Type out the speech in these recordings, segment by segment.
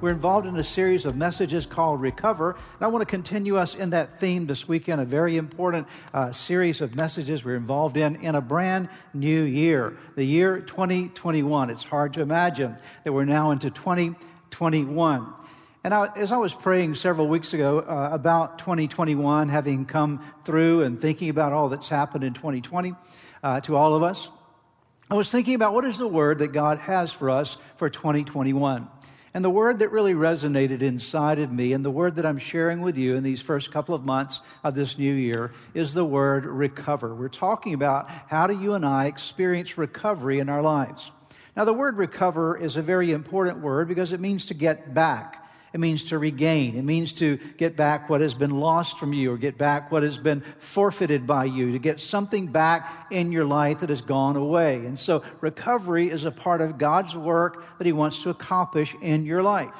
We're involved in a series of messages called Recover. And I want to continue us in that theme this weekend, a very important uh, series of messages we're involved in in a brand new year, the year 2021. It's hard to imagine that we're now into 2021. And I, as I was praying several weeks ago uh, about 2021, having come through and thinking about all that's happened in 2020 uh, to all of us, I was thinking about what is the word that God has for us for 2021. And the word that really resonated inside of me, and the word that I'm sharing with you in these first couple of months of this new year, is the word recover. We're talking about how do you and I experience recovery in our lives. Now, the word recover is a very important word because it means to get back. It means to regain. It means to get back what has been lost from you or get back what has been forfeited by you, to get something back in your life that has gone away. And so recovery is a part of God's work that He wants to accomplish in your life.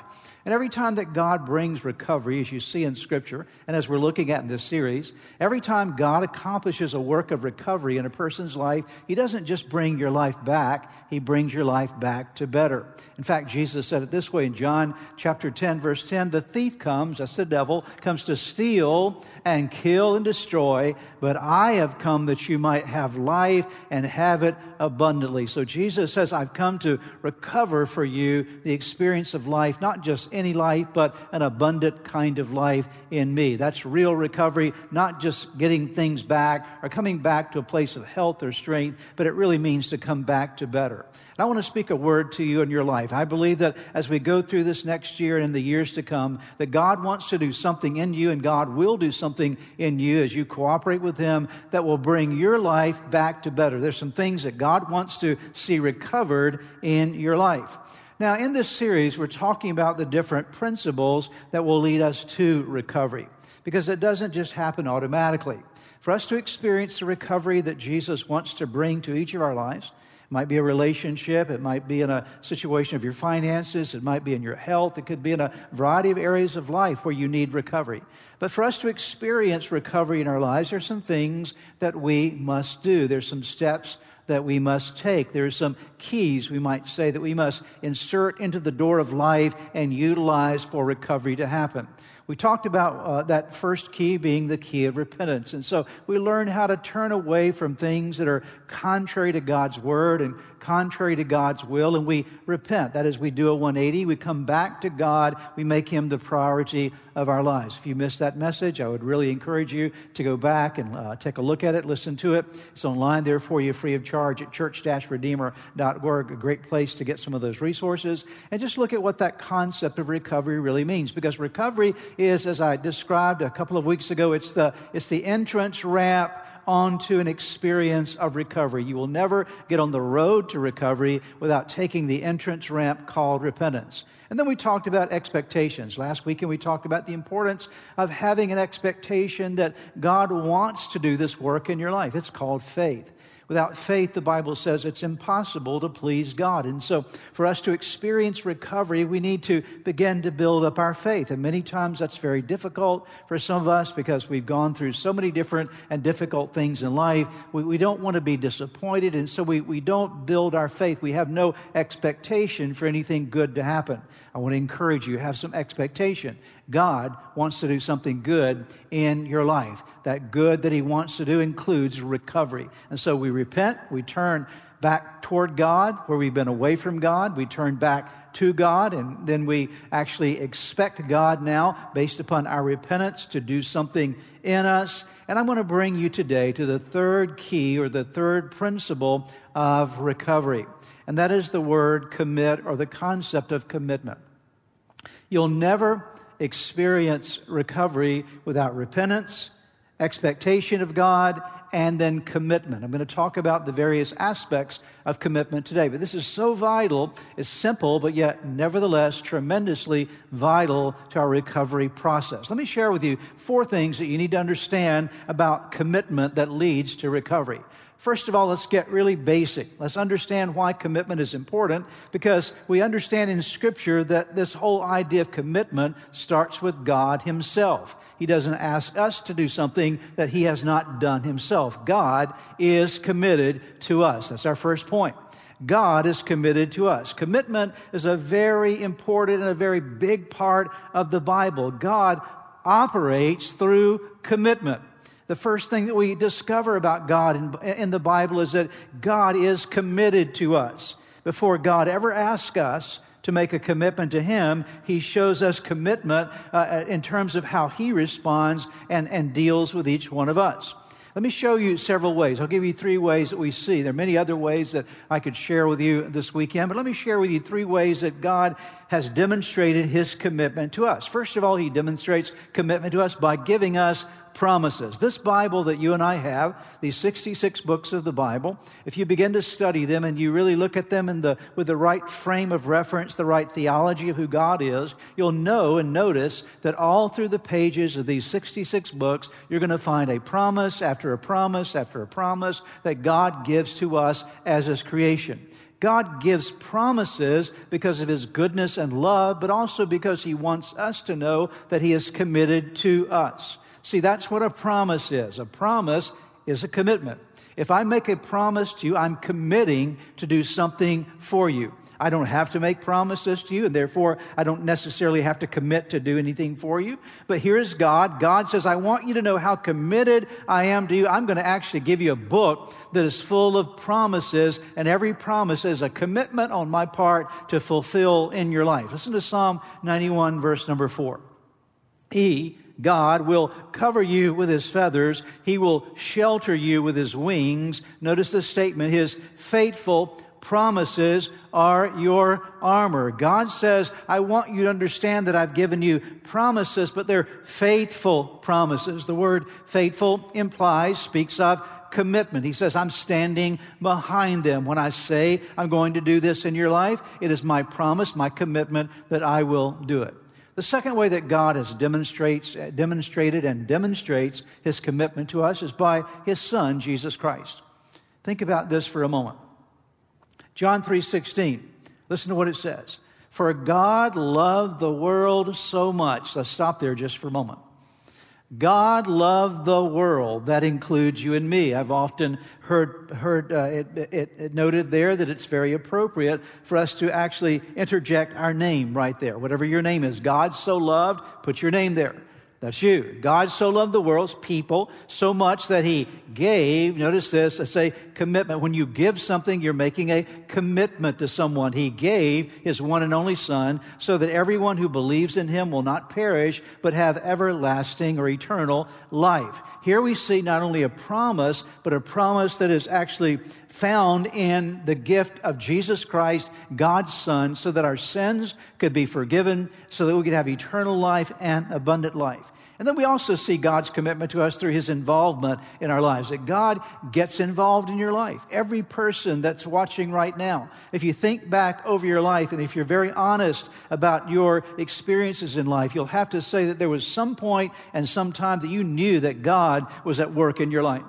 And every time that God brings recovery, as you see in Scripture, and as we're looking at in this series, every time God accomplishes a work of recovery in a person's life, He doesn't just bring your life back, He brings your life back to better. In fact, Jesus said it this way in John chapter 10, verse 10 The thief comes, that's the devil, comes to steal and kill and destroy, but I have come that you might have life and have it abundantly. So Jesus says, I've come to recover for you the experience of life, not just any life, but an abundant kind of life in me. That's real recovery, not just getting things back or coming back to a place of health or strength, but it really means to come back to better. And I want to speak a word to you in your life. I believe that as we go through this next year and in the years to come, that God wants to do something in you and God will do something in you as you cooperate with Him that will bring your life back to better. There's some things that God wants to see recovered in your life. Now, in this series, we're talking about the different principles that will lead us to recovery because it doesn't just happen automatically. For us to experience the recovery that Jesus wants to bring to each of our lives, it might be a relationship, it might be in a situation of your finances, it might be in your health, it could be in a variety of areas of life where you need recovery. But for us to experience recovery in our lives, there's some things that we must do. There's some steps that we must take. There are some keys, we might say, that we must insert into the door of life and utilize for recovery to happen. We talked about uh, that first key being the key of repentance. And so we learn how to turn away from things that are contrary to God's word and contrary to God's will, and we repent. That is, we do a 180. We come back to God. We make Him the priority of our lives. If you missed that message, I would really encourage you to go back and uh, take a look at it, listen to it. It's online there for you free of charge at church-redeemer.org, a great place to get some of those resources. And just look at what that concept of recovery really means, because recovery is, as I described a couple of weeks ago, it's the, it's the entrance ramp onto an experience of recovery. You will never get on the road to recovery without taking the entrance ramp called repentance. And then we talked about expectations. Last weekend we talked about the importance of having an expectation that God wants to do this work in your life. It's called faith. Without faith, the Bible says it's impossible to please God. And so, for us to experience recovery, we need to begin to build up our faith. And many times that's very difficult for some of us because we've gone through so many different and difficult things in life. We, we don't want to be disappointed, and so we, we don't build our faith. We have no expectation for anything good to happen. I want to encourage you, have some expectation. God wants to do something good in your life. That good that He wants to do includes recovery. And so we repent, we turn back toward God, where we've been away from God. We turn back to God, and then we actually expect God now, based upon our repentance, to do something in us. And I'm going to bring you today to the third key or the third principle of recovery, and that is the word commit or the concept of commitment. You'll never experience recovery without repentance, expectation of God, and then commitment. I'm going to talk about the various aspects of commitment today. But this is so vital, it's simple, but yet nevertheless tremendously vital to our recovery process. Let me share with you four things that you need to understand about commitment that leads to recovery. First of all, let's get really basic. Let's understand why commitment is important because we understand in Scripture that this whole idea of commitment starts with God Himself. He doesn't ask us to do something that He has not done Himself. God is committed to us. That's our first point. God is committed to us. Commitment is a very important and a very big part of the Bible. God operates through commitment the first thing that we discover about God in, in, the Bible is that God is committed to us. Before God ever asks us to make a commitment to Him, He shows us commitment uh, uh, in terms of how He responds and, and deals with each one of us. Let me show you several ways. I'll give you three ways that we see. There are many other ways that I could share with you this weekend, but let me share with you three ways that God has demonstrated his commitment to us. First of all, he demonstrates commitment to us by giving us promises. This Bible that you and I have, these 66 books of the Bible, if you begin to study them and you really look at them in the, with the right frame of reference, the right theology of who God is, you'll know and notice that all through the pages of these 66 books, you're going to find a promise after a promise after a promise that God gives to us as His creation. God gives promises because of his goodness and love, but also because he wants us to know that he is committed to us. See, that's what a promise is. A promise is a commitment. If I make a promise to you, I'm committing to do something for you. I don't have to make promises to you, and therefore I don't necessarily have to commit to do anything for you. But here's God. God says, I want you to know how committed I am to you. I'm going to actually give you a book that is full of promises, and every promise is a commitment on my part to fulfill in your life. Listen to Psalm 91, verse number 4. He, God will cover you with his feathers. He will shelter you with his wings. Notice the statement. His faithful promises are your armor. God says, I want you to understand that I've given you promises, but they're faithful promises. The word faithful implies, speaks of commitment. He says, I'm standing behind them. When I say I'm going to do this in your life, it is my promise, my commitment that I will do it. The second way that God has demonstrates, uh, demonstrated and demonstrates his commitment to us is by his son, Jesus Christ. Think about this for a moment. John 3:16. Listen to what it says. For God loved the world so much. Let's stop there just for a moment. God loved the world. That includes you and me. I've often heard, heard uh, it, it, it, noted there that it's very appropriate for us to actually interject our name right there. Whatever your name is. God so loved, put your name there. That's you. God so loved the world's people so much that he gave, notice this, I say commitment. When you give something, you're making a commitment to someone. He gave his one and only Son so that everyone who believes in him will not perish, but have everlasting or eternal life. Here we see not only a promise, but a promise that is actually found in the gift of Jesus Christ, God's Son, so that our sins could be forgiven, so that we could have eternal life and abundant life. And then we also see God's commitment to us through his involvement in our lives, that God gets involved in your life. Every person that's watching right now, if you think back over your life and if you're very honest about your experiences in life, you'll have to say that there was some point and some time that you knew that God was at work in your life.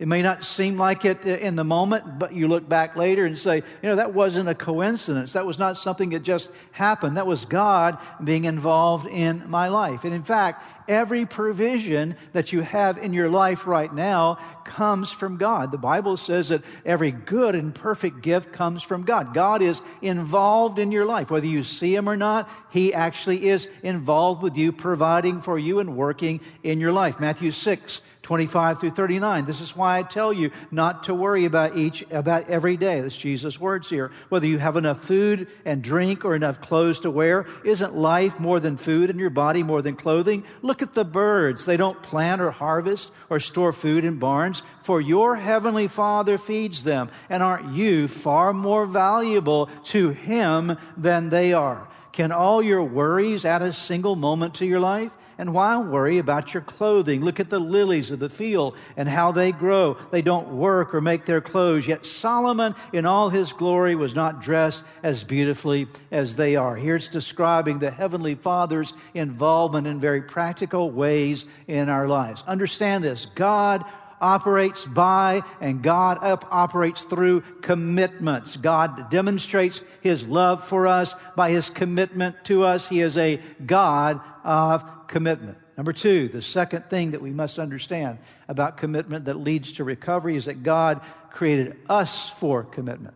It may not seem like it in the moment, but you look back later and say, you know, that wasn't a coincidence. That was not something that just happened. That was God being involved in my life. And in fact, Every provision that you have in your life right now comes from God. The Bible says that every good and perfect gift comes from God. God is involved in your life. Whether you see Him or not, He actually is involved with you, providing for you and working in your life. Matthew 6, 25 through 39. This is why I tell you not to worry about each, about every day. That's Jesus' words here. Whether you have enough food and drink or enough clothes to wear, isn't life more than food and your body more than clothing? Look at the birds. They don't plant or harvest or store food in barns, for your heavenly Father feeds them. And aren't you far more valuable to Him than they are? Can all your worries add a single moment to your life? And why worry about your clothing? Look at the lilies of the field and how they grow. They don't work or make their clothes. Yet Solomon, in all his glory, was not dressed as beautifully as they are. Here it's describing the Heavenly Father's involvement in very practical ways in our lives. Understand this God operates by and God operates through commitments. God demonstrates his love for us by his commitment to us. He is a God of commitment. Number two, the second thing that we must understand about commitment that leads to recovery is that God created us for commitment.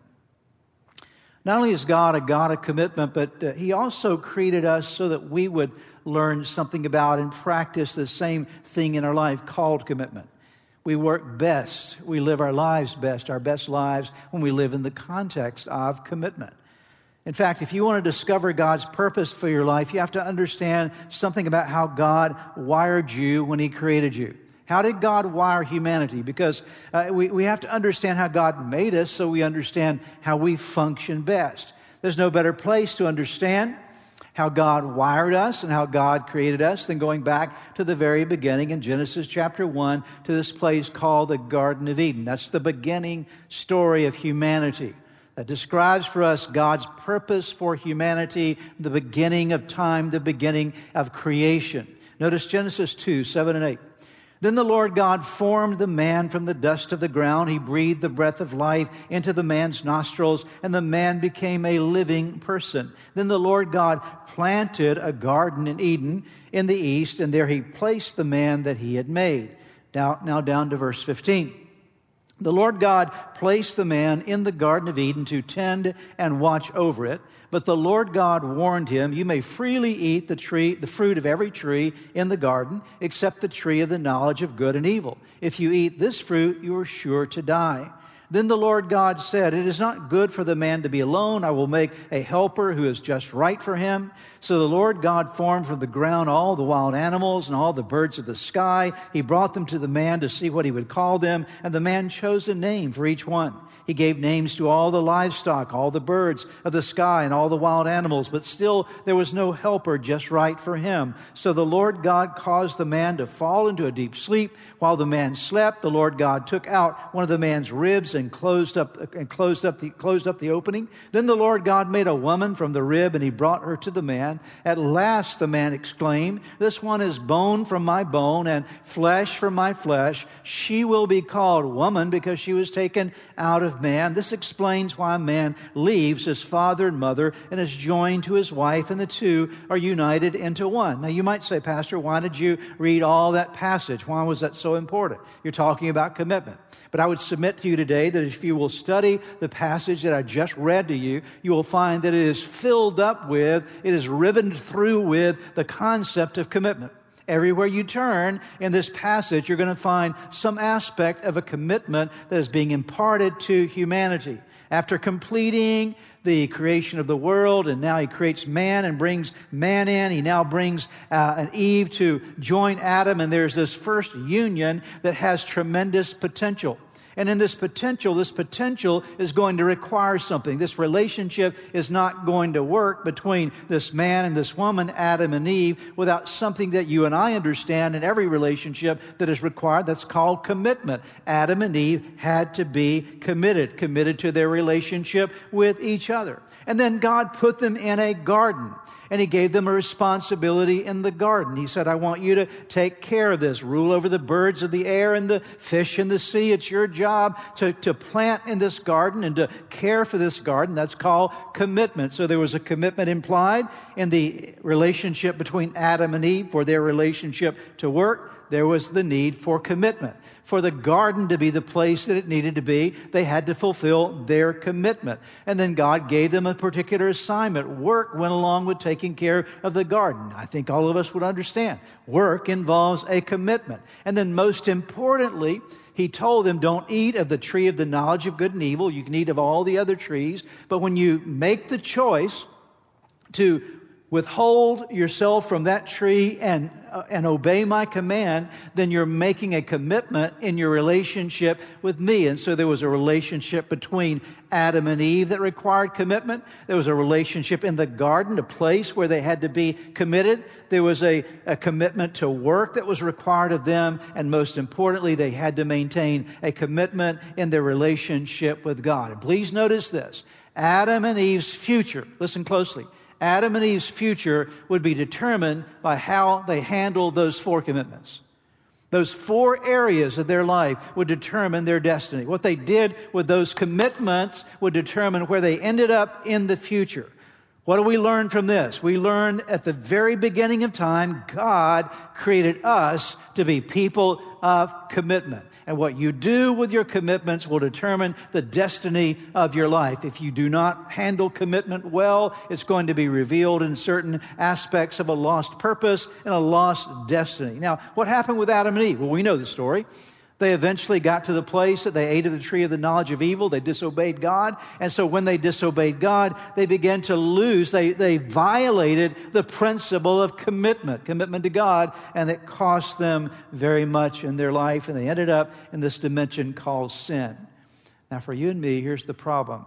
Not only is God a God of commitment, but uh, He also created us so that we would learn something about and practice the same thing in our life called commitment. We work best, we live our lives best, our best lives, when we live in the context of commitment. In fact, if you want to discover God's purpose for your life, you have to understand something about how God wired you when He created you. How did God wire humanity? Because uh, we, we have to understand how God made us so we understand how we function best. There's no better place to understand how God wired us and how God created us then going back to the very beginning in Genesis chapter 1 to this place called the Garden of Eden. That's the beginning story of humanity that describes for us God's purpose for humanity, the beginning of time, the beginning of creation. Notice Genesis 2 7 and 8. Then the Lord God formed the man from the dust of the ground. He breathed the breath of life into the man's nostrils, and the man became a living person. Then the Lord God planted a garden in Eden in the east, and there he placed the man that he had made. Now, now down to verse 15. The Lord God placed the man in the Garden of Eden to tend and watch over it. But the Lord God warned him, You may freely eat the tree, the fruit of every tree in the garden, except the tree of the knowledge of good and evil. If you eat this fruit, you are sure to die. Then the Lord God said, It is not good for the man to be alone. I will make a helper who is just right for him. So the Lord God formed from the ground all the wild animals and all the birds of the sky. He brought them to the man to see what he would call them, and the man chose a name for each one. He gave names to all the livestock, all the birds of the sky, and all the wild animals, but still there was no helper just right for him. So the Lord God caused the man to fall into a deep sleep. While the man slept, the Lord God took out one of the man's ribs and closed up and closed up the closed up the opening. Then the Lord God made a woman from the rib, and he brought her to the man. At last the man exclaimed, This one is bone from my bone and flesh from my flesh. She will be called woman because she was taken out of man. This explains why man leaves his father and mother and is joined to his wife, and the two are united into one. Now, you might say, Pastor, why did you read all that passage? Why was that so important? You're talking about commitment. But I would submit to you today that if you will study the passage that I just read to you, you will find that it is filled up with, it is ribboned through with the concept of commitment. Everywhere you turn in this passage, you're going to find some aspect of a commitment that is being imparted to humanity. After completing the creation of the world, and now he creates man and brings man in, he now brings uh, an Eve to join Adam, and there's this first union that has tremendous potential. And in this potential, this potential is going to require something. This relationship is not going to work between this man and this woman, Adam and Eve, without something that you and I understand in every relationship that is required. That's called commitment. Adam and Eve had to be committed, committed to their relationship with each other. And then God put them in a garden and he gave them a responsibility in the garden. He said, I want you to take care of this, rule over the birds of the air and the fish in the sea. It's your job job to, to plant in this garden and to care for this garden. That's called commitment. So there was a commitment implied in the relationship between Adam and Eve for their relationship to work. There was the need for commitment for the garden to be the place that it needed to be, they had to fulfill their commitment. And then God gave them a particular assignment. Work went along with taking care of the garden. I think all of us would understand. Work involves a commitment. And then most importantly, he told them, Don't eat of the tree of the knowledge of good and evil. You can eat of all the other trees. But when you make the choice to withhold yourself from that tree and, uh, and obey my command, then you're making a commitment in your relationship with me. And so there was a relationship between Adam and Eve that required commitment. There was a relationship in the garden, a place where they had to be committed. There was a, a commitment to work that was required of them. And most importantly, they had to maintain a commitment in their relationship with God. And please notice this Adam and Eve's future, listen closely Adam and Eve's future would be determined by how they handled those four commitments. Those four areas of their life would determine their destiny. What they did with those commitments would determine where they ended up in the future. What do we learn from this? We learn at the very beginning of time, God created us to be people of commitment and what you do with your commitments will determine the destiny of your life. If you do not handle commitment well, it's going to be revealed in certain aspects of a lost purpose and a lost destiny. Now, what happened with Adam and Eve? Well, we know the story. They eventually got to the place that they ate of the tree of the knowledge of evil. They disobeyed God. And so when they disobeyed God, they began to lose. They, they violated the principle of commitment, commitment to God, and it cost them very much in their life. And they ended up in this dimension called sin. Now, for you and me, here's the problem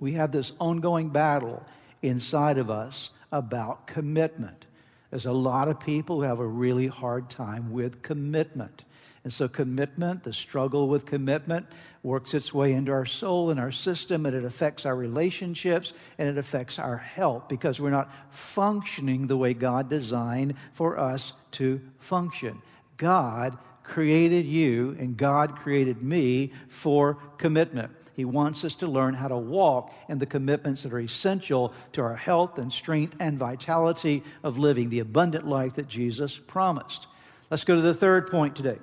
we have this ongoing battle inside of us about commitment. There's a lot of people who have a really hard time with commitment. And so, commitment, the struggle with commitment, works its way into our soul and our system, and it affects our relationships and it affects our health because we're not functioning the way God designed for us to function. God created you and God created me for commitment. He wants us to learn how to walk in the commitments that are essential to our health and strength and vitality of living the abundant life that Jesus promised. Let's go to the third point today.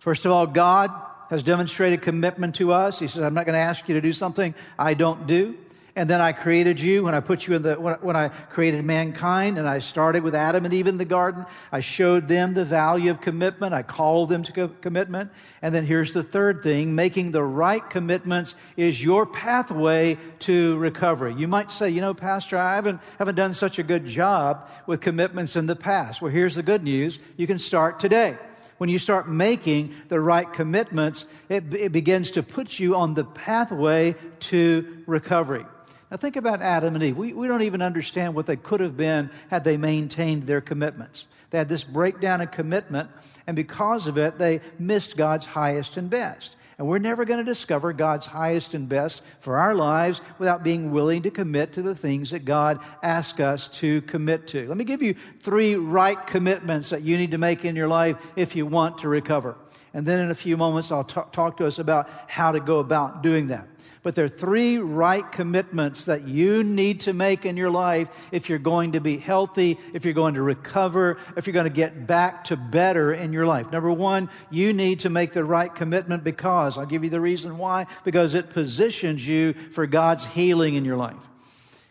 First of all, God has demonstrated commitment to us. He says, I'm not going to ask you to do something I don't do. And then I created you when I put you in the, when I created mankind and I started with Adam and Eve in the garden. I showed them the value of commitment. I called them to co- commitment. And then here's the third thing making the right commitments is your pathway to recovery. You might say, you know, Pastor, I haven't, haven't done such a good job with commitments in the past. Well, here's the good news you can start today when you start making the right commitments, it, it begins to put you on the pathway to recovery. Now, think about Adam and Eve. We, we don't even understand what they could have been had they maintained their commitments. They had this breakdown in commitment, and because of it, they missed God's highest and best. And we're never going to discover God's highest and best for our lives without being willing to commit to the things that God asks us to commit to. Let me give you three right commitments that you need to make in your life if you want to recover. And then in a few moments, I'll t- talk to us about how to go about doing that. But there are three right commitments that you need to make in your life if you're going to be healthy, if you're going to recover, if you're going to get back to better in your life. Number one, you need to make the right commitment because, I'll give you the reason why, because it positions you for God's healing in your life.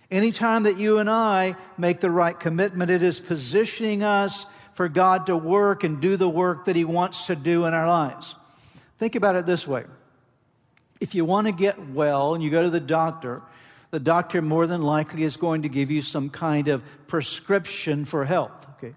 Anytime that you and I make the right commitment, it is positioning us for God to work and do the work that He wants to do in our lives. Think about it this way if you want to get well and you go to the doctor, the doctor more than likely is going to give you some kind of prescription for health. Okay,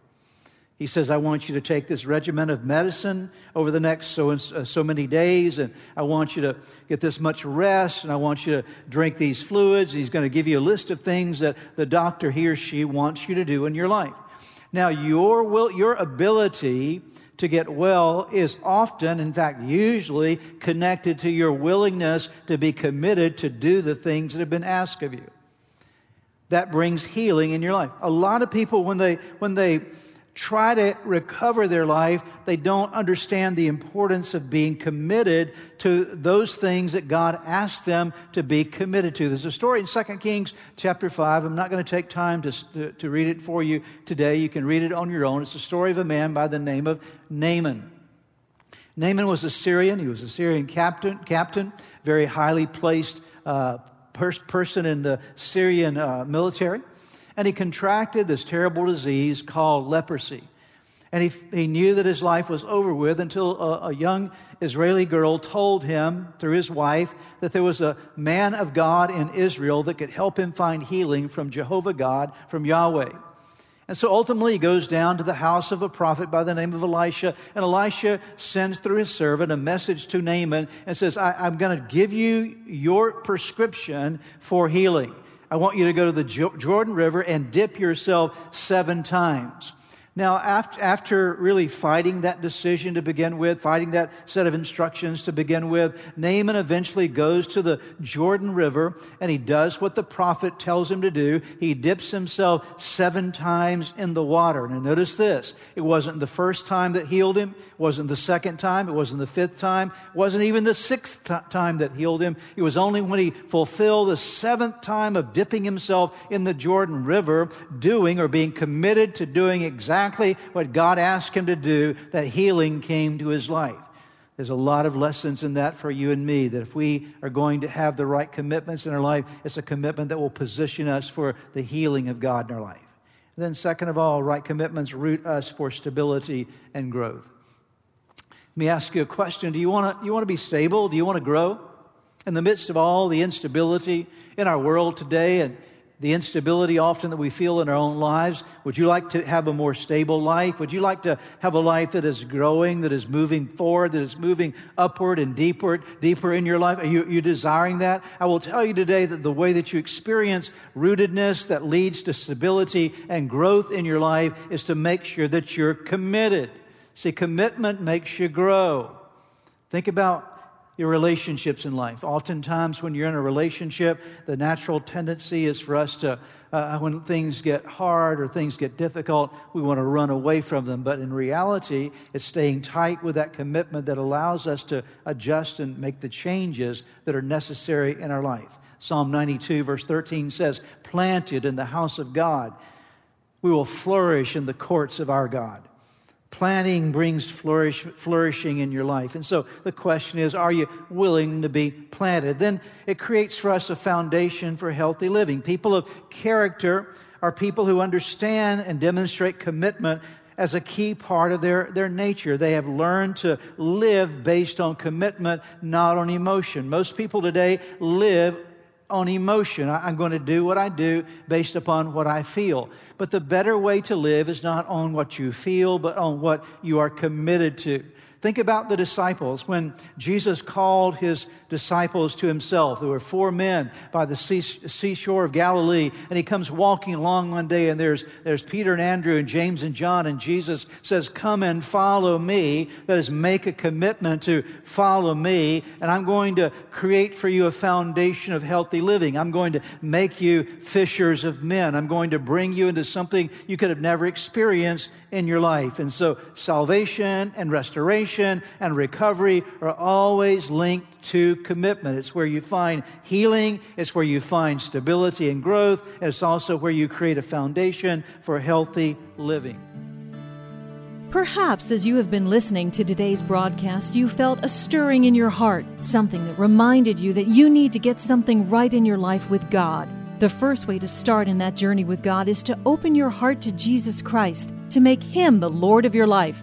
he says, "I want you to take this regimen of medicine over the next so and uh, so many days, and I want you to get this much rest, and I want you to drink these fluids." He's going to give you a list of things that the doctor he or she wants you to do in your life. Now, your will, your ability to get well is often, in fact, usually connected to your willingness to be committed to do the things that have been asked of you. That brings healing in your life. A lot of people, when they, when they try to recover their life, they don't understand the importance of being committed to those things that God asked them to be committed to. There's a story in 2 Kings chapter 5. I'm not going to take time to, to, to read it for you today. You can read it on your own. It's the story of a man by the name of Naaman. Naaman was a Syrian. He was a Syrian captain, captain very highly placed uh, pers- person in the Syrian uh, military and he contracted this terrible disease called leprosy. And he, he knew that his life was over with until a, a, young Israeli girl told him through his wife that there was a man of God in Israel that could help him find healing from Jehovah God, from Yahweh. And so ultimately, he goes down to the house of a prophet by the name of Elisha, and Elisha sends through his servant a message to Naaman and says, I, am going to give you your prescription for healing. I want you to go to the Jordan River and dip yourself seven times. Now, after, after really fighting that decision to begin with, fighting that set of instructions to begin with, Naaman eventually goes to the Jordan River and he does what the prophet tells him to do. He dips himself seven times in the water. Now, notice this it wasn't the first time that healed him, it wasn't the second time, it wasn't the fifth time, it wasn't even the sixth t- time that healed him. It was only when he fulfilled the seventh time of dipping himself in the Jordan River, doing or being committed to doing exactly exactly what God asked him to do that healing came to his life. There's a lot of lessons in that for you and me that if we are going to have the right commitments in our life, it's a commitment that will position us for the healing of God in our life. And then, second of all, right commitments root us for stability and growth. Let me ask you a question Do you want to, you want to be stable? Do you want to grow? In the midst of all the instability in our world today and the instability often that we feel in our own lives? Would you like to have a more stable life? Would you like to have a life that is growing, that is moving forward, that is moving upward and deeper, deeper in your life? Are you, you desiring that? I will tell you today that the way that you experience rootedness that leads to stability and growth in your life is to make sure that you're committed. See, commitment makes you grow. Think about your relationships in life. Oftentimes, when you're in a relationship, the natural tendency is for us to, uh, when things get hard or things get difficult, we want to run away from them. But in reality, it's staying tight with that commitment that allows us to adjust and make the changes that are necessary in our life. Psalm 92, verse 13 says, Planted in the house of God, we will flourish in the courts of our God. Planting brings flourish, flourishing in your life. And so the question is are you willing to be planted? Then it creates for us a foundation for healthy living. People of character are people who understand and demonstrate commitment as a key part of their, their nature. They have learned to live based on commitment, not on emotion. Most people today live on emotion. I'm going to do what I do based upon what I feel. But the better way to live is not on what you feel, but on what you are committed to. Think about the disciples. When Jesus called his disciples to himself, there were four men by the seashore of Galilee, and he comes walking along one day, and there's, there's Peter and Andrew and James and John, and Jesus says, Come and follow me. That is, make a commitment to follow me, and I'm going to create for you a foundation of healthy living. I'm going to make you fishers of men. I'm going to bring you into something you could have never experienced in your life. And so, salvation and restoration restoration and recovery are always linked to commitment. It's where you find healing, it's where you find stability and growth, and it's also where you create a foundation for healthy living. Perhaps as you have been listening to today's broadcast, you felt a stirring in your heart, something that reminded you that you need to get something right in your life with God. The first way to start in that journey with God is to open your heart to Jesus Christ, to make Him the Lord of your life,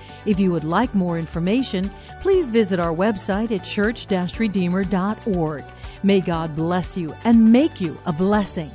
If you would like more information, please visit our website at church-redeemer.org. May God bless you and make you a blessing.